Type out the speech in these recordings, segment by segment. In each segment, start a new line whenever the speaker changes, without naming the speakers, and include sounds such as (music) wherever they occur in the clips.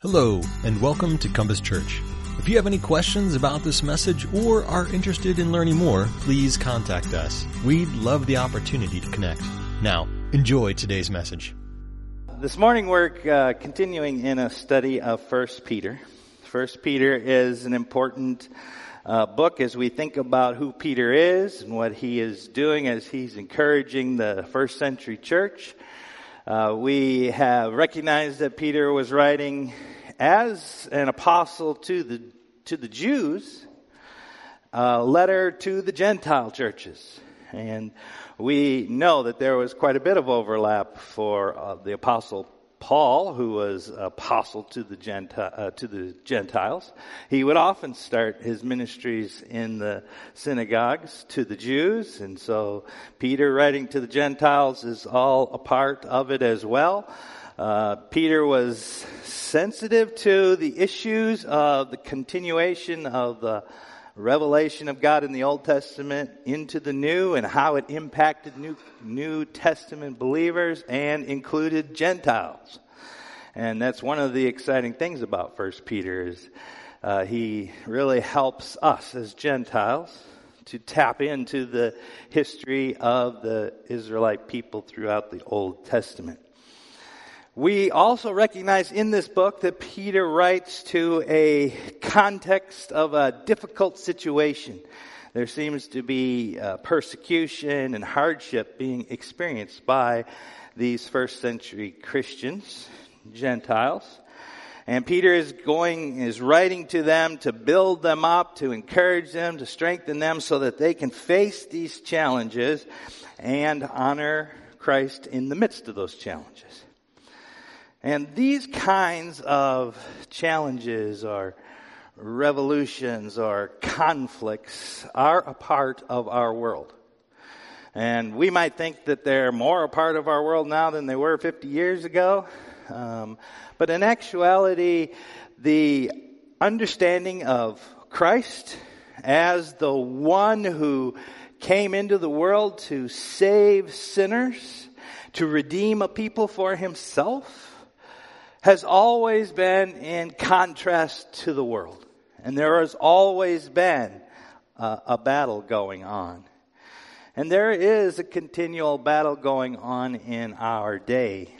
Hello, and welcome to Compass Church. If you have any questions about this message or are interested in learning more, please contact us. We'd love the opportunity to connect. Now, enjoy today's message.
This morning we're uh, continuing in a study of First Peter. First Peter is an important uh, book as we think about who Peter is and what he is doing as he's encouraging the first century church. Uh, we have recognized that Peter was writing as an apostle to the, to the Jews, a letter to the Gentile churches. And we know that there was quite a bit of overlap for uh, the apostle Paul, who was apostle to the, Gentile, uh, to the Gentiles, he would often start his ministries in the synagogues to the Jews. And so Peter writing to the Gentiles is all a part of it as well. Uh, Peter was sensitive to the issues of the continuation of the revelation of God in the Old Testament into the New and how it impacted New, New Testament believers and included Gentiles. And that's one of the exciting things about First Peter is uh, he really helps us as Gentiles to tap into the history of the Israelite people throughout the Old Testament. We also recognize in this book that Peter writes to a context of a difficult situation. There seems to be uh, persecution and hardship being experienced by these first century Christians, Gentiles. And Peter is going, is writing to them to build them up, to encourage them, to strengthen them so that they can face these challenges and honor Christ in the midst of those challenges. And these kinds of challenges or revolutions or conflicts are a part of our world. And we might think that they're more a part of our world now than they were 50 years ago. Um, but in actuality, the understanding of Christ as the one who came into the world to save sinners, to redeem a people for himself, has always been in contrast to the world. And there has always been uh, a battle going on. And there is a continual battle going on in our day.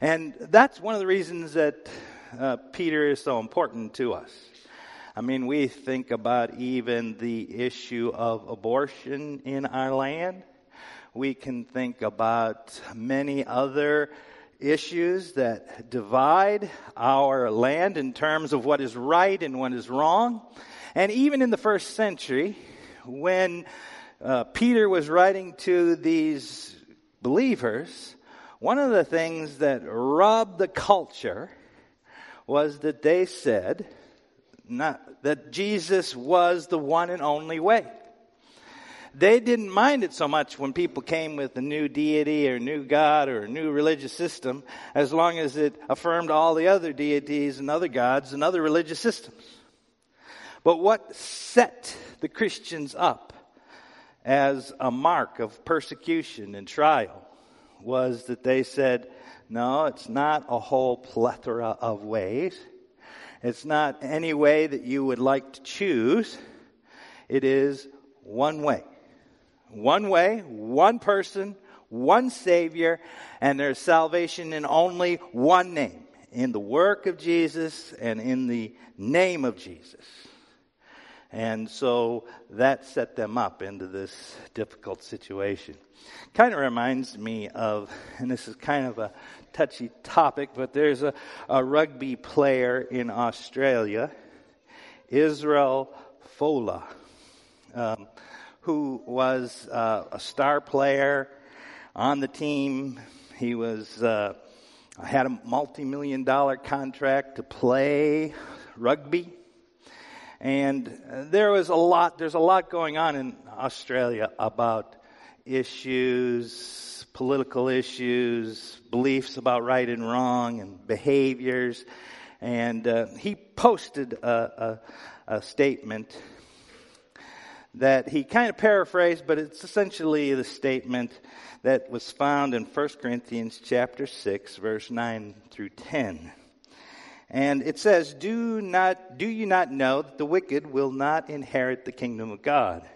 And that's one of the reasons that uh, Peter is so important to us. I mean, we think about even the issue of abortion in our land. We can think about many other issues that divide our land in terms of what is right and what is wrong. And even in the first century, when uh, Peter was writing to these believers, one of the things that robbed the culture was that they said not, that Jesus was the one and only way they didn't mind it so much when people came with a new deity or new God or a new religious system as long as it affirmed all the other deities and other gods and other religious systems. But what set the Christians up as a mark of persecution and trial was that they said, no, it's not a whole plethora of ways. It's not any way that you would like to choose. It is one way. One way, one person, one Savior, and there's salvation in only one name in the work of Jesus and in the name of Jesus. And so that set them up into this difficult situation. Kind of reminds me of, and this is kind of a touchy topic, but there's a, a rugby player in Australia, Israel Folau. Who was uh, a star player on the team. He was uh, had a multi-million dollar contract to play rugby. And there was a lot, there's a lot going on in Australia about issues, political issues, beliefs about right and wrong, and behaviors. And uh, he posted a, a, a statement that he kind of paraphrased, but it's essentially the statement that was found in 1 Corinthians chapter 6, verse 9 through 10. And it says, do not, do you not know that the wicked will not inherit the kingdom of God?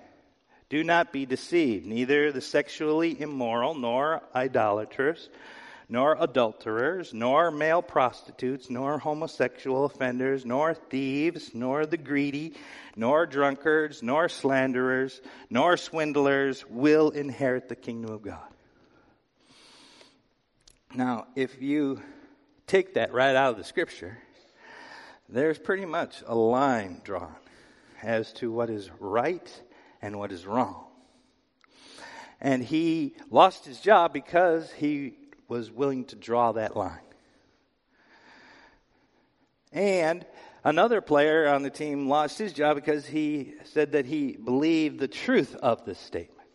Do not be deceived. Neither the sexually immoral, nor idolaters, nor adulterers, nor male prostitutes, nor homosexual offenders, nor thieves, nor the greedy, nor drunkards, nor slanderers, nor swindlers will inherit the kingdom of God. Now, if you take that right out of the scripture, there's pretty much a line drawn as to what is right and what is wrong. And he lost his job because he was willing to draw that line. And another player on the team lost his job because he said that he believed the truth of this statement.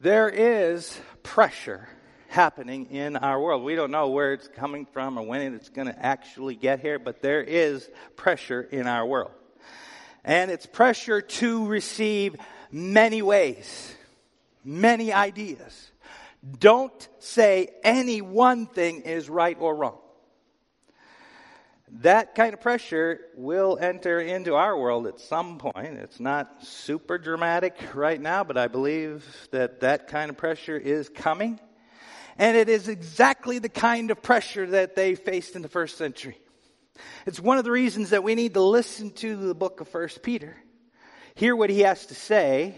There is pressure happening in our world. We don't know where it's coming from or when it's going to actually get here, but there is pressure in our world. And it's pressure to receive many ways, many ideas. Don't say any one thing is right or wrong. That kind of pressure will enter into our world at some point. It's not super dramatic right now, but I believe that that kind of pressure is coming. And it is exactly the kind of pressure that they faced in the first century. It's one of the reasons that we need to listen to the book of First Peter, hear what he has to say,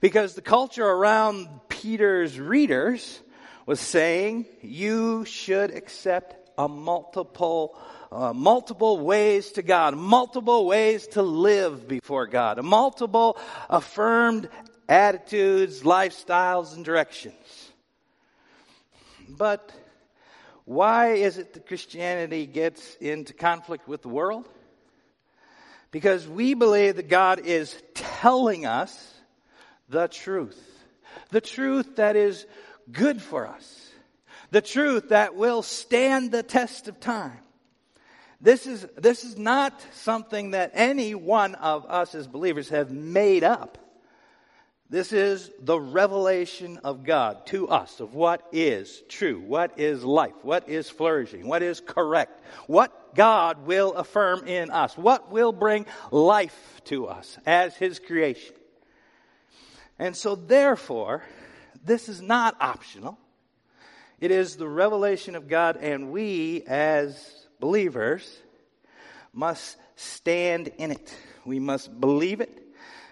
because the culture around Peter's readers was saying you should accept a multiple uh, multiple ways to God, multiple ways to live before God, multiple affirmed attitudes, lifestyles, and directions. But why is it that Christianity gets into conflict with the world? Because we believe that God is telling us the truth. The truth that is good for us. The truth that will stand the test of time. This is, this is not something that any one of us as believers have made up. This is the revelation of God to us of what is true, what is life, what is flourishing, what is correct, what God will affirm in us, what will bring life to us as His creation. And so, therefore, this is not optional. It is the revelation of God, and we as believers must stand in it. We must believe it.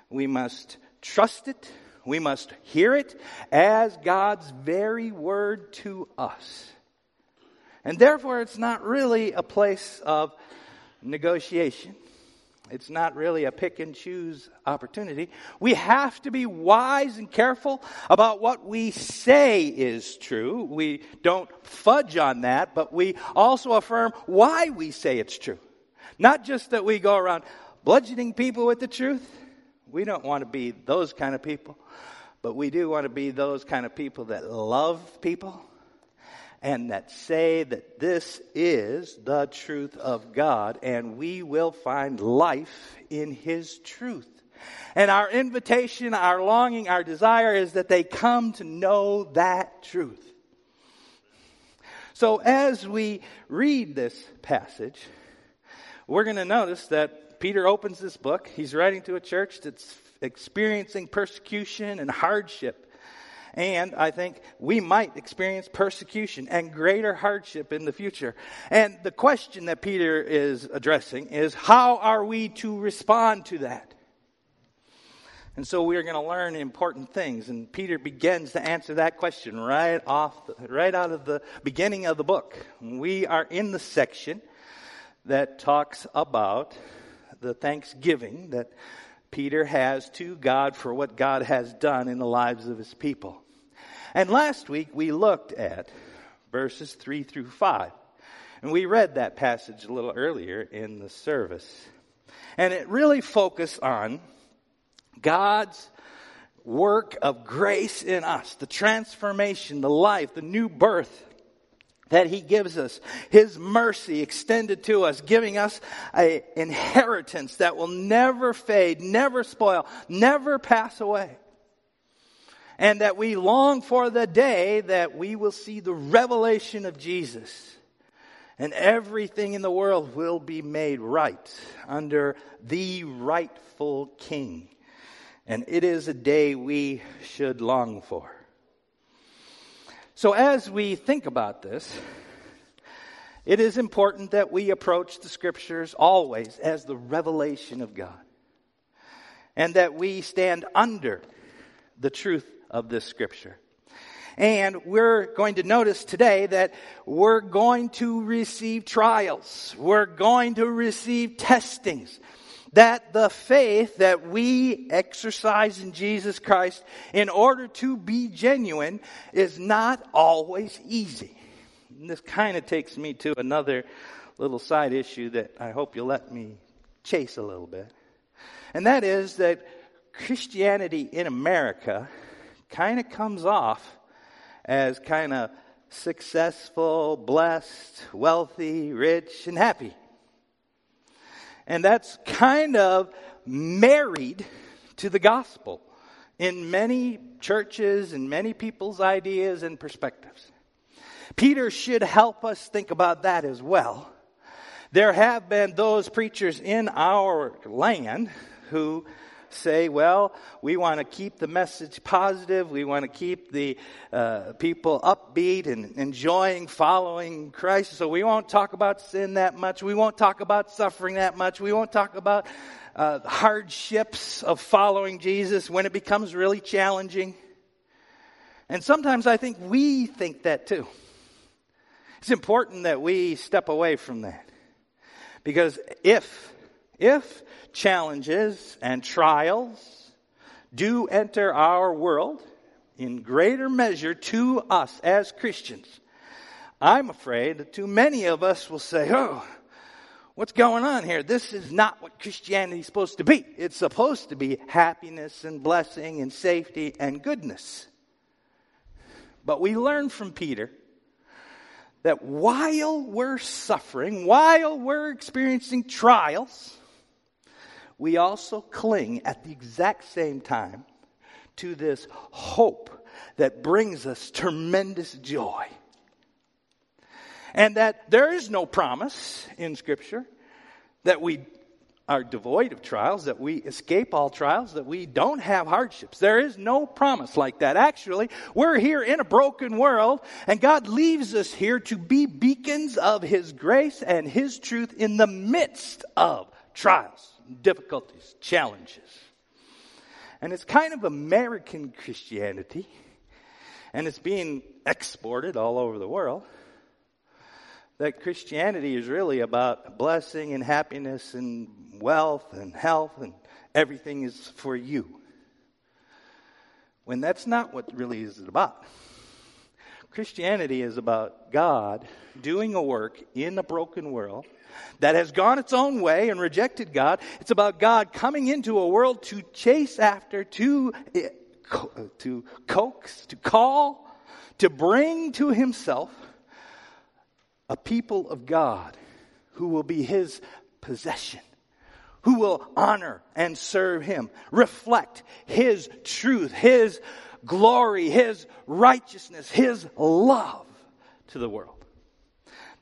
We must trust it. We must hear it as God's very word to us. And therefore, it's not really a place of negotiation. It's not really a pick and choose opportunity. We have to be wise and careful about what we say is true. We don't fudge on that, but we also affirm why we say it's true. Not just that we go around bludgeoning people with the truth, we don't want to be those kind of people, but we do want to be those kind of people that love people and that say that this is the truth of God and we will find life in His truth. And our invitation, our longing, our desire is that they come to know that truth. So as we read this passage, we're going to notice that Peter opens this book. He's writing to a church that's experiencing persecution and hardship. And I think we might experience persecution and greater hardship in the future. And the question that Peter is addressing is how are we to respond to that? And so we are going to learn important things. And Peter begins to answer that question right off, right out of the beginning of the book. We are in the section that talks about the thanksgiving that Peter has to God for what God has done in the lives of his people. And last week we looked at verses 3 through 5. And we read that passage a little earlier in the service. And it really focused on God's work of grace in us, the transformation, the life, the new birth that he gives us, his mercy extended to us, giving us an inheritance that will never fade, never spoil, never pass away. And that we long for the day that we will see the revelation of Jesus and everything in the world will be made right under the rightful king. And it is a day we should long for. So, as we think about this, it is important that we approach the scriptures always as the revelation of God. And that we stand under the truth of this scripture. And we're going to notice today that we're going to receive trials. We're going to receive testings that the faith that we exercise in Jesus Christ in order to be genuine is not always easy. And this kind of takes me to another little side issue that I hope you'll let me chase a little bit. And that is that Christianity in America kind of comes off as kind of successful, blessed, wealthy, rich, and happy. And that's kind of married to the gospel in many churches and many people's ideas and perspectives. Peter should help us think about that as well. There have been those preachers in our land who say, well, we want to keep the message positive. We want to keep the uh, people upbeat and enjoying following Christ. So we won't talk about sin that much. We won't talk about suffering that much. We won't talk about uh, hardships of following Jesus when it becomes really challenging. And sometimes I think we think that too. It's important that we step away from that. Because if, if challenges and trials do enter our world in greater measure to us as Christians, I'm afraid that too many of us will say, oh, what's going on here? This is not what Christianity is supposed to be. It's supposed to be happiness and blessing and safety and goodness. But we learn from Peter that while we're suffering, while we're experiencing trials, we also cling at the exact same time to this hope that brings us tremendous joy. And that there is no promise in Scripture that we are devoid of trials, that we escape all trials, that we don't have hardships. There is no promise like that. Actually, we're here in a broken world, and God leaves us here to be beacons of His grace and His truth in the midst of trials difficulties, challenges. And it's kind of American Christianity, and it's being exported all over the world. That Christianity is really about blessing and happiness and wealth and health, and everything is for you. When that's not what really is about. Christianity is about God doing a work in a broken world that has gone its own way and rejected God. It's about God coming into a world to chase after, to, eh, to coax, to call, to bring to himself a people of God who will be his possession, who will honor and serve him, reflect his truth, his glory, his righteousness, his love to the world.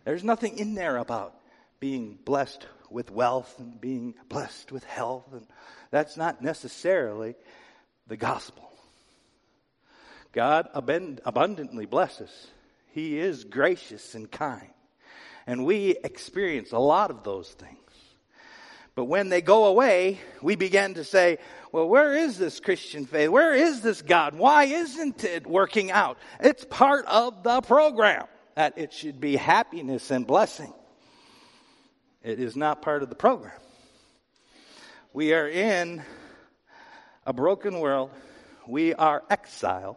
There's nothing in there about being blessed with wealth and being blessed with health. And that's not necessarily the gospel. God abundantly blesses. He is gracious and kind. And we experience a lot of those things. But when they go away, we begin to say, well, where is this Christian faith? Where is this God? Why isn't it working out? It's part of the program that it should be happiness and blessing. It is not part of the program. We are in a broken world. We are exiles.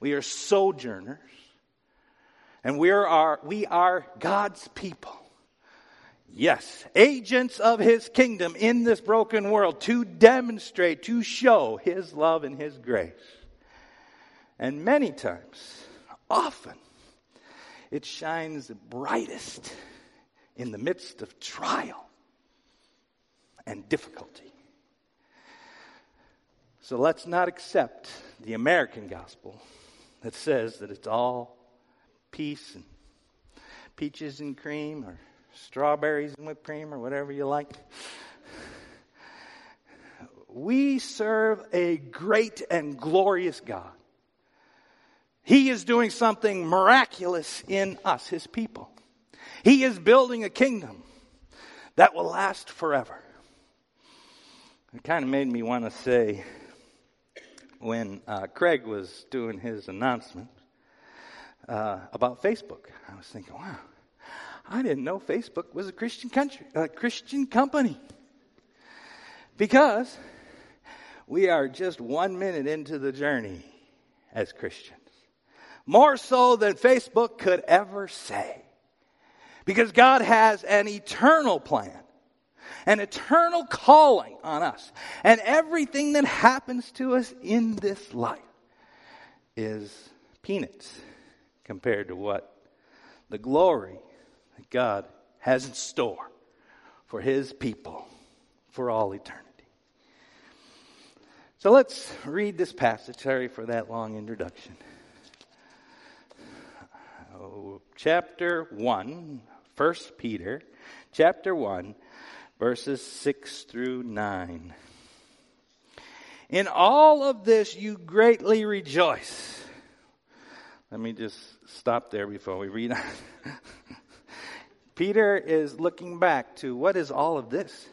We are sojourners. And we are, we are God's people. Yes, agents of His kingdom in this broken world to demonstrate, to show His love and His grace. And many times, often, it shines brightest in the midst of trial and difficulty. So let's not accept the American gospel that says that it's all peace and peaches and cream or strawberries and whipped cream or whatever you like. We serve a great and glorious God. He is doing something miraculous in us, His people. He is building a kingdom that will last forever. It kind of made me want to say when uh, Craig was doing his announcement uh, about Facebook, I was thinking, wow, I didn't know Facebook was a Christian country, a Christian company. Because we are just one minute into the journey as Christians. More so than Facebook could ever say. Because God has an eternal plan, an eternal calling on us. And everything that happens to us in this life is peanuts compared to what the glory that God has in store for His people for all eternity. So let's read this passage. Sorry for that long introduction. Oh, chapter 1, 1 Peter, chapter 1, verses 6 through 9. In all of this you greatly rejoice. Let me just stop there before we read on. (laughs) Peter is looking back to what is all of this?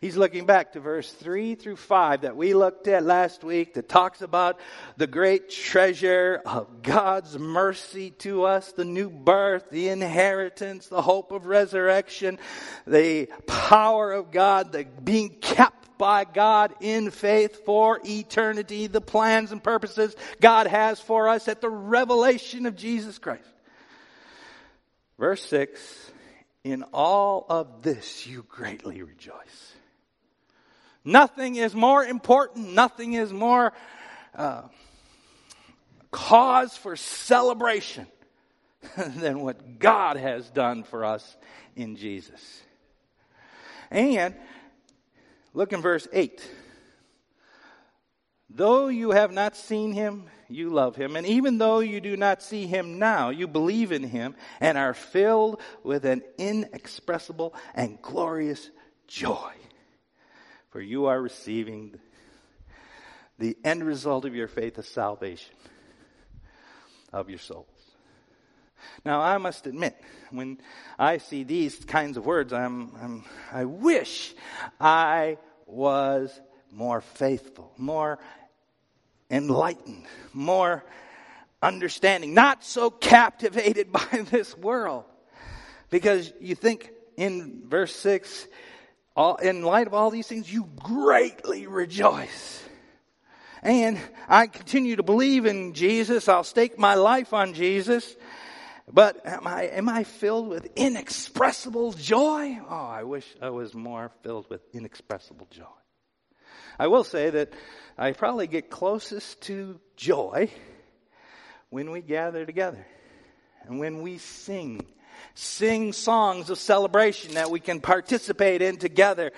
He's looking back to verse 3 through 5 that we looked at last week that talks about the great treasure of God's mercy to us, the new birth, the inheritance, the hope of resurrection, the power of God, the being kept by God in faith for eternity, the plans and purposes God has for us at the revelation of Jesus Christ. Verse 6 In all of this you greatly rejoice Nothing is more important, nothing is more uh, cause for celebration (laughs) than what God has done for us in Jesus. And look in verse 8. Though you have not seen him, you love him. And even though you do not see him now, you believe in him and are filled with an inexpressible and glorious joy for you are receiving the end result of your faith, the salvation of your souls. Now, I must admit, when I see these kinds of words, I'm, I'm, I wish I was more faithful, more enlightened, more understanding, not so captivated (laughs) by this world. Because you think in verse 6, all, in light of all these things, you greatly rejoice. And I continue to believe in Jesus. I'll stake my life on Jesus. But am I, am I filled with inexpressible joy? Oh, I wish I was more filled with inexpressible joy. I will say that I probably get closest to joy when we gather together and when we sing sing songs of celebration that we can participate in together.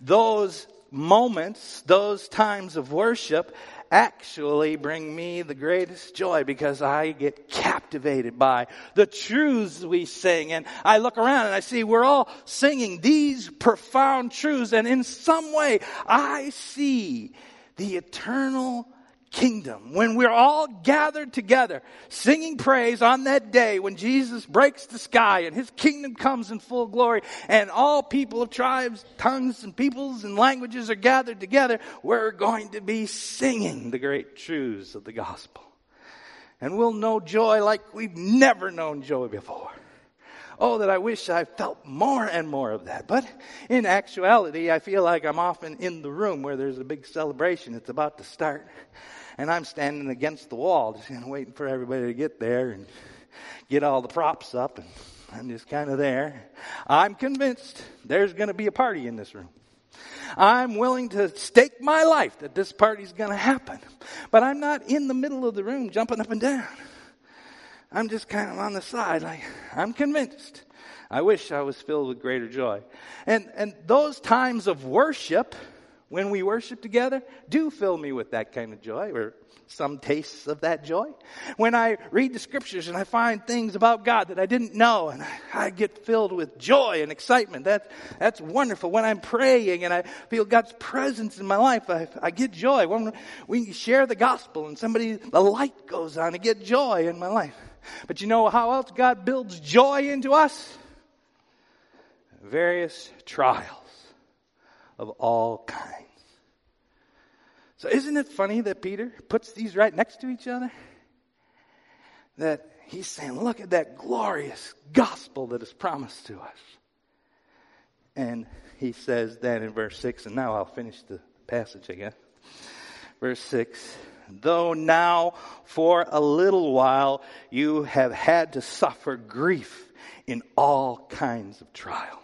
Those moments, those times of worship actually bring me the greatest joy because I get captivated by the truths we sing. And I look around and I see we're all singing these profound truths. And in some way, I see the eternal kingdom, when we're all gathered together singing praise on that day when Jesus breaks the sky and his kingdom comes in full glory and all people of tribes, tongues and peoples and languages are gathered together, we're going to be singing the great truths of the gospel. And we'll know joy like we've never known joy before. Oh, that I wish I felt more and more of that. But in actuality, I feel like I'm often in the room where there's a big celebration. It's about to start and I'm standing against the wall, just kind of waiting for everybody to get there and get all the props up, and I'm just kind of there. I'm convinced there's going to be a party in this room. I'm willing to stake my life that this party's going to happen, but I'm not in the middle of the room jumping up and down. I'm just kind of on the side, like I'm convinced. I wish I was filled with greater joy. And and those times of worship when we worship together do fill me with that kind of joy or some tastes of that joy. When I read the scriptures and I find things about God that I didn't know and I get filled with joy and excitement, that, that's wonderful. When I'm praying and I feel God's presence in my life, I, I get joy. When we share the gospel and somebody, the light goes on, I get joy in my life. But you know how else God builds joy into us? Various trials of all kinds. So isn't it funny that Peter puts these right next to each other? That he's saying, look at that glorious gospel that is promised to us. And he says that in verse 6, and now I'll finish the passage again. Verse 6 Though now for a little while you have had to suffer grief in all kinds of trials.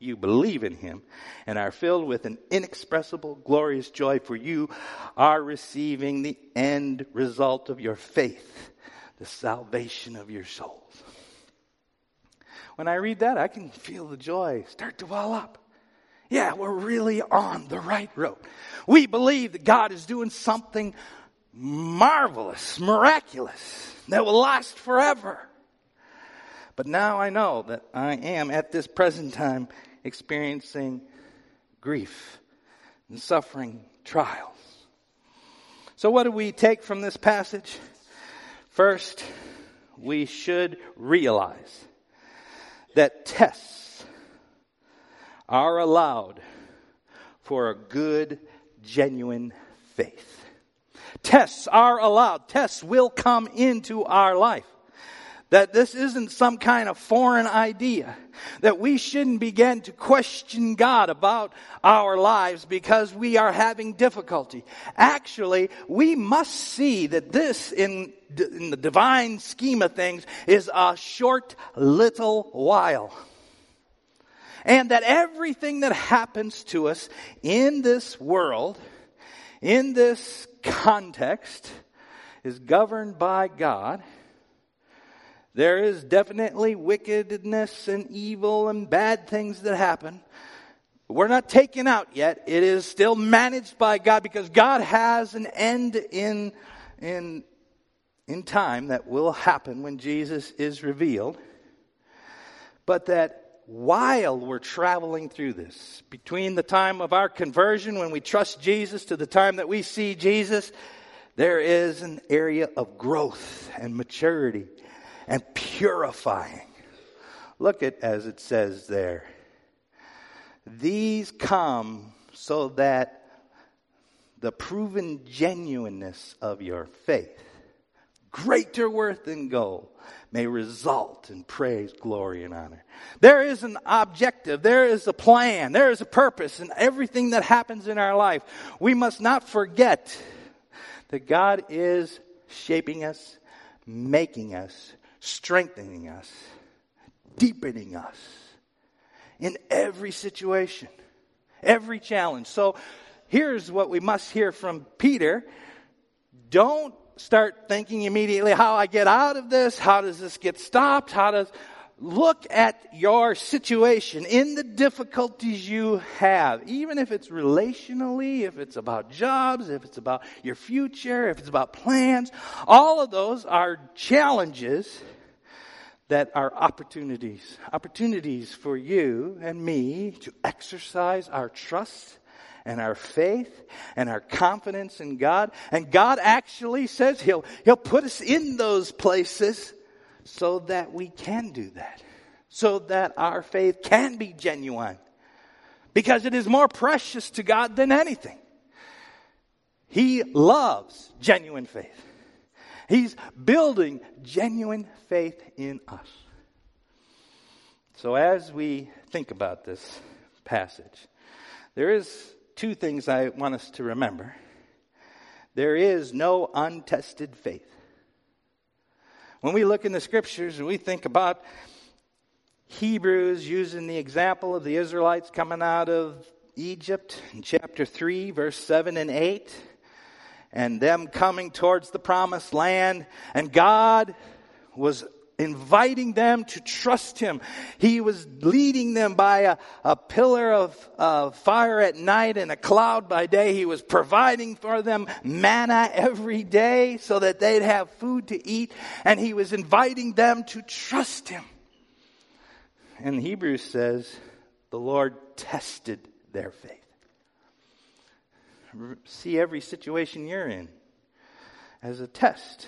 you believe in him and are filled with an inexpressible, glorious joy, for you are receiving the end result of your faith, the salvation of your souls. When I read that, I can feel the joy start to well up. Yeah, we're really on the right road. We believe that God is doing something marvelous, miraculous, that will last forever. But now I know that I am at this present time experiencing grief and suffering trials. So, what do we take from this passage? First, we should realize that tests are allowed for a good, genuine faith. Tests are allowed. Tests will come into our life. That this isn't some kind of foreign idea. That we shouldn't begin to question God about our lives because we are having difficulty. Actually, we must see that this in, in the divine scheme of things is a short little while. And that everything that happens to us in this world, in this context, is governed by God there is definitely wickedness and evil and bad things that happen. We're not taken out yet. It is still managed by God because God has an end in, in, in time that will happen when Jesus is revealed. But that while we're traveling through this, between the time of our conversion when we trust Jesus to the time that we see Jesus, there is an area of growth and maturity and purifying. Look at as it says there. These come so that the proven genuineness of your faith, greater worth than gold, may result in praise, glory, and honor. There is an objective, there is a plan, there is a purpose in everything that happens in our life. We must not forget that God is shaping us, making us, strengthening us, deepening us in every situation, every challenge. So here's what we must hear from Peter. Don't start thinking immediately how I get out of this, how does this get stopped, how does look at your situation in the difficulties you have, even if it's relationally, if it's about jobs, if it's about your future, if it's about plans. All of those are challenges that are opportunities. Opportunities for you and me to exercise our trust and our faith and our confidence in God. And God actually says He'll, He'll put us in those places so that we can do that. So that our faith can be genuine. Because it is more precious to God than anything. He loves genuine faith. He's building genuine faith in us. So as we think about this passage, there is two things I want us to remember There is no untested faith. When we look in the scriptures and we think about Hebrews using the example of the Israelites coming out of Egypt in chapter 3, verse 7 and 8, and them coming towards the promised land, and God was inviting them to trust him. He was leading them by a, a pillar of, of fire at night and a cloud by day. He was providing for them manna every day so that they'd have food to eat. And he was inviting them to trust him. And Hebrews says the Lord tested their faith. See every situation you're in as a test,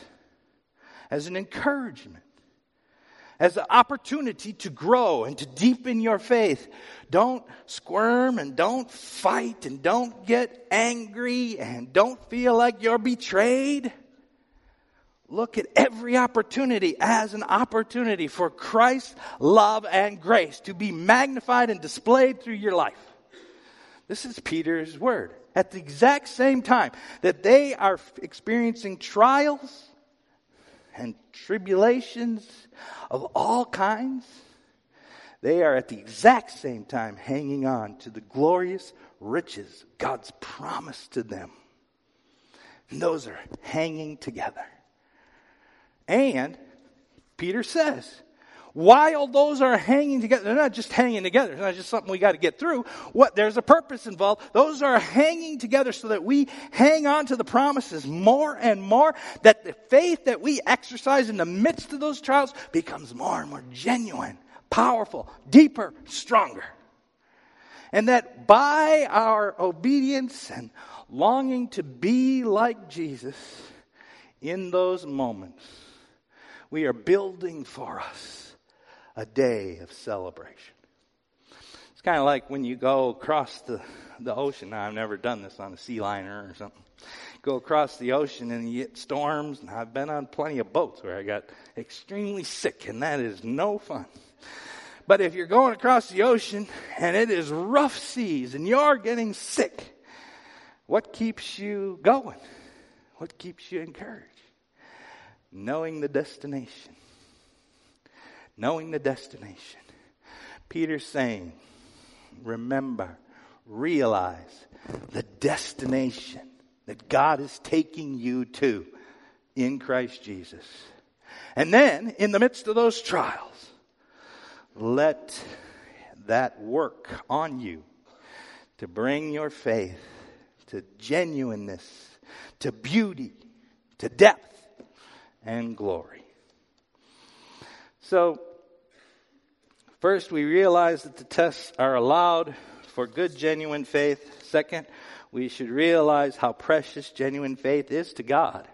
as an encouragement as an opportunity to grow and to deepen your faith. Don't squirm and don't fight and don't get angry and don't feel like you're betrayed. Look at every opportunity as an opportunity for Christ's love and grace to be magnified and displayed through your life. This is Peter's word. At the exact same time that they are experiencing trials and tribulations of all kinds, they are at the exact same time hanging on to the glorious riches God's promised to them. And those are hanging together. And Peter says, while those are hanging together, they're not just hanging together. It's not just something we got to get through. What, there's a purpose involved. Those are hanging together so that we hang on to the promises more and more, that the faith that we exercise in the midst of those trials becomes more and more genuine, powerful, deeper, stronger. And that by our obedience and longing to be like Jesus in those moments, we are building for us a day of celebration. It's kind of like when you go across the, the ocean. Now, I've never done this on a sea liner or something. Go across the ocean and you get storms, and I've been on plenty of boats where I got extremely sick, and that is no fun. But if you're going across the ocean and it is rough seas and you're getting sick, what keeps you going? What keeps you encouraged? Knowing the destination knowing the destination. Peter's saying, remember, realize the destination that God is taking you to in Christ Jesus. And then, in the midst of those trials, let that work on you to bring your faith to genuineness, to beauty, to depth, and glory. So, First, we realize that the tests are allowed for good, genuine faith. Second, we should realize how precious genuine faith is to God.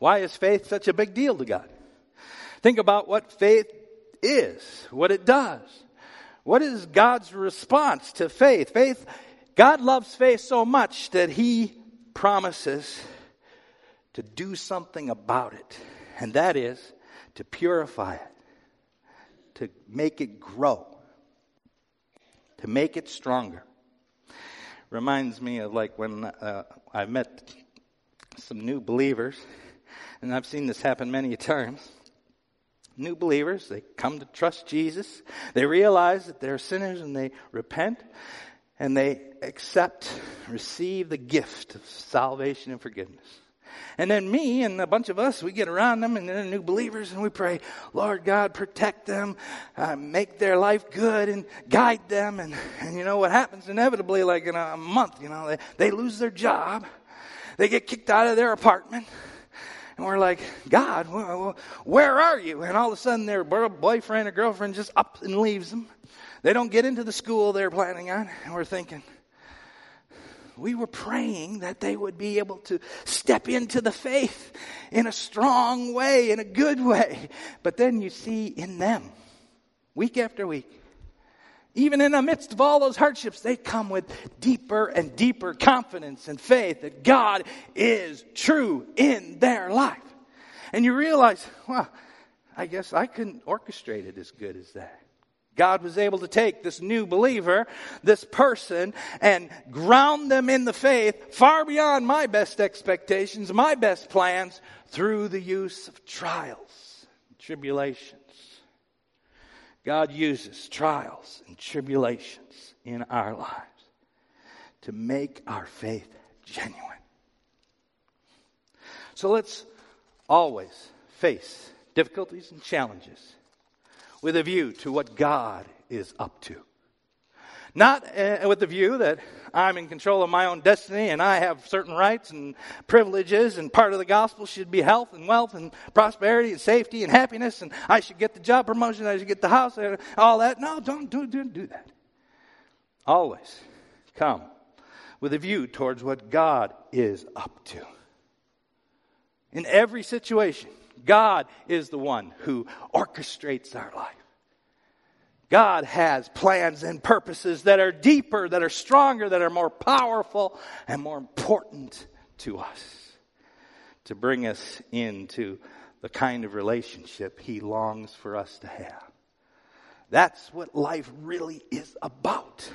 Why is faith such a big deal to God? Think about what faith is, what it does. What is God's response to faith? Faith, God loves faith so much that He promises to do something about it, and that is to purify it to make it grow, to make it stronger. Reminds me of like when uh, I met some new believers, and I've seen this happen many times. New believers, they come to trust Jesus. They realize that they're sinners and they repent and they accept, receive the gift of salvation and forgiveness. And then me and a bunch of us, we get around them and they're new believers and we pray, Lord God, protect them, uh, make their life good and guide them. And, and you know what happens inevitably, like in a month, you know, they, they lose their job. They get kicked out of their apartment. And we're like, God, where are you? And all of a sudden their boyfriend or girlfriend just up and leaves them. They don't get into the school they're planning on. And we're thinking, we were praying that they would be able to step into the faith in a strong way, in a good way. But then you see in them, week after week, even in the midst of all those hardships, they come with deeper and deeper confidence and faith that God is true in their life. And you realize, well, I guess I couldn't orchestrate it as good as that. God was able to take this new believer, this person, and ground them in the faith far beyond my best expectations, my best plans, through the use of trials, tribulations. God uses trials and tribulations in our lives to make our faith genuine. So let's always face difficulties and challenges with a view to what God is up to. Not uh, with the view that I'm in control of my own destiny and I have certain rights and privileges and part of the gospel should be health and wealth and prosperity and safety and happiness and I should get the job promotion, I should get the house, and all that. No, don't do, do, do that. Always come with a view towards what God is up to. In every situation, God is the one who orchestrates our life. God has plans and purposes that are deeper, that are stronger, that are more powerful, and more important to us to bring us into the kind of relationship He longs for us to have. That's what life really is about.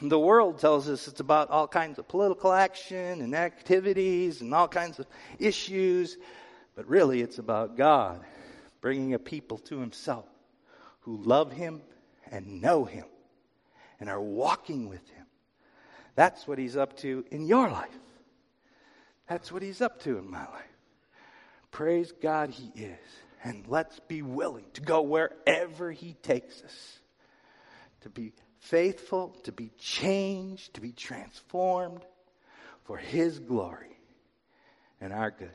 The world tells us it's about all kinds of political action and activities and all kinds of issues. But really, it's about God bringing a people to Himself who love Him and know Him and are walking with Him. That's what He's up to in your life. That's what He's up to in my life. Praise God, He is. And let's be willing to go wherever He takes us, to be faithful, to be changed, to be transformed for His glory and our good.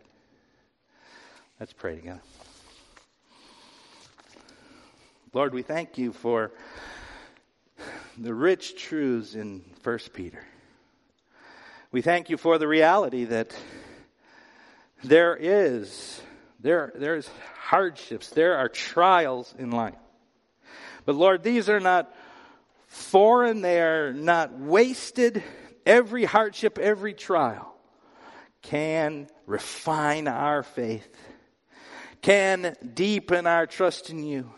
Let's pray together. Lord, we thank you for the rich truths in 1 Peter. We thank you for the reality that there is there there's hardships, there are trials in life. But Lord, these are not foreign, they are not wasted. Every hardship, every trial can refine our faith can deepen our trust in you,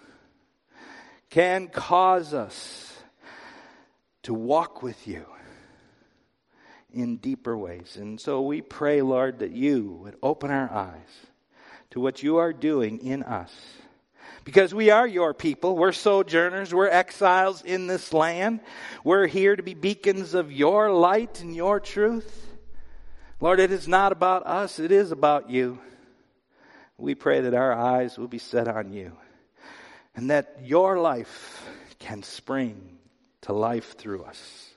can cause us to walk with you in deeper ways. And so we pray, Lord, that you would open our eyes to what you are doing in us. Because we are your people. We're sojourners. We're exiles in this land. We're here to be beacons of your light and your truth. Lord, it is not about us. It is about you. We pray that our eyes will be set on you and that your life can spring to life through us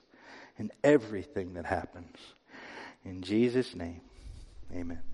in everything that happens. In Jesus' name, amen.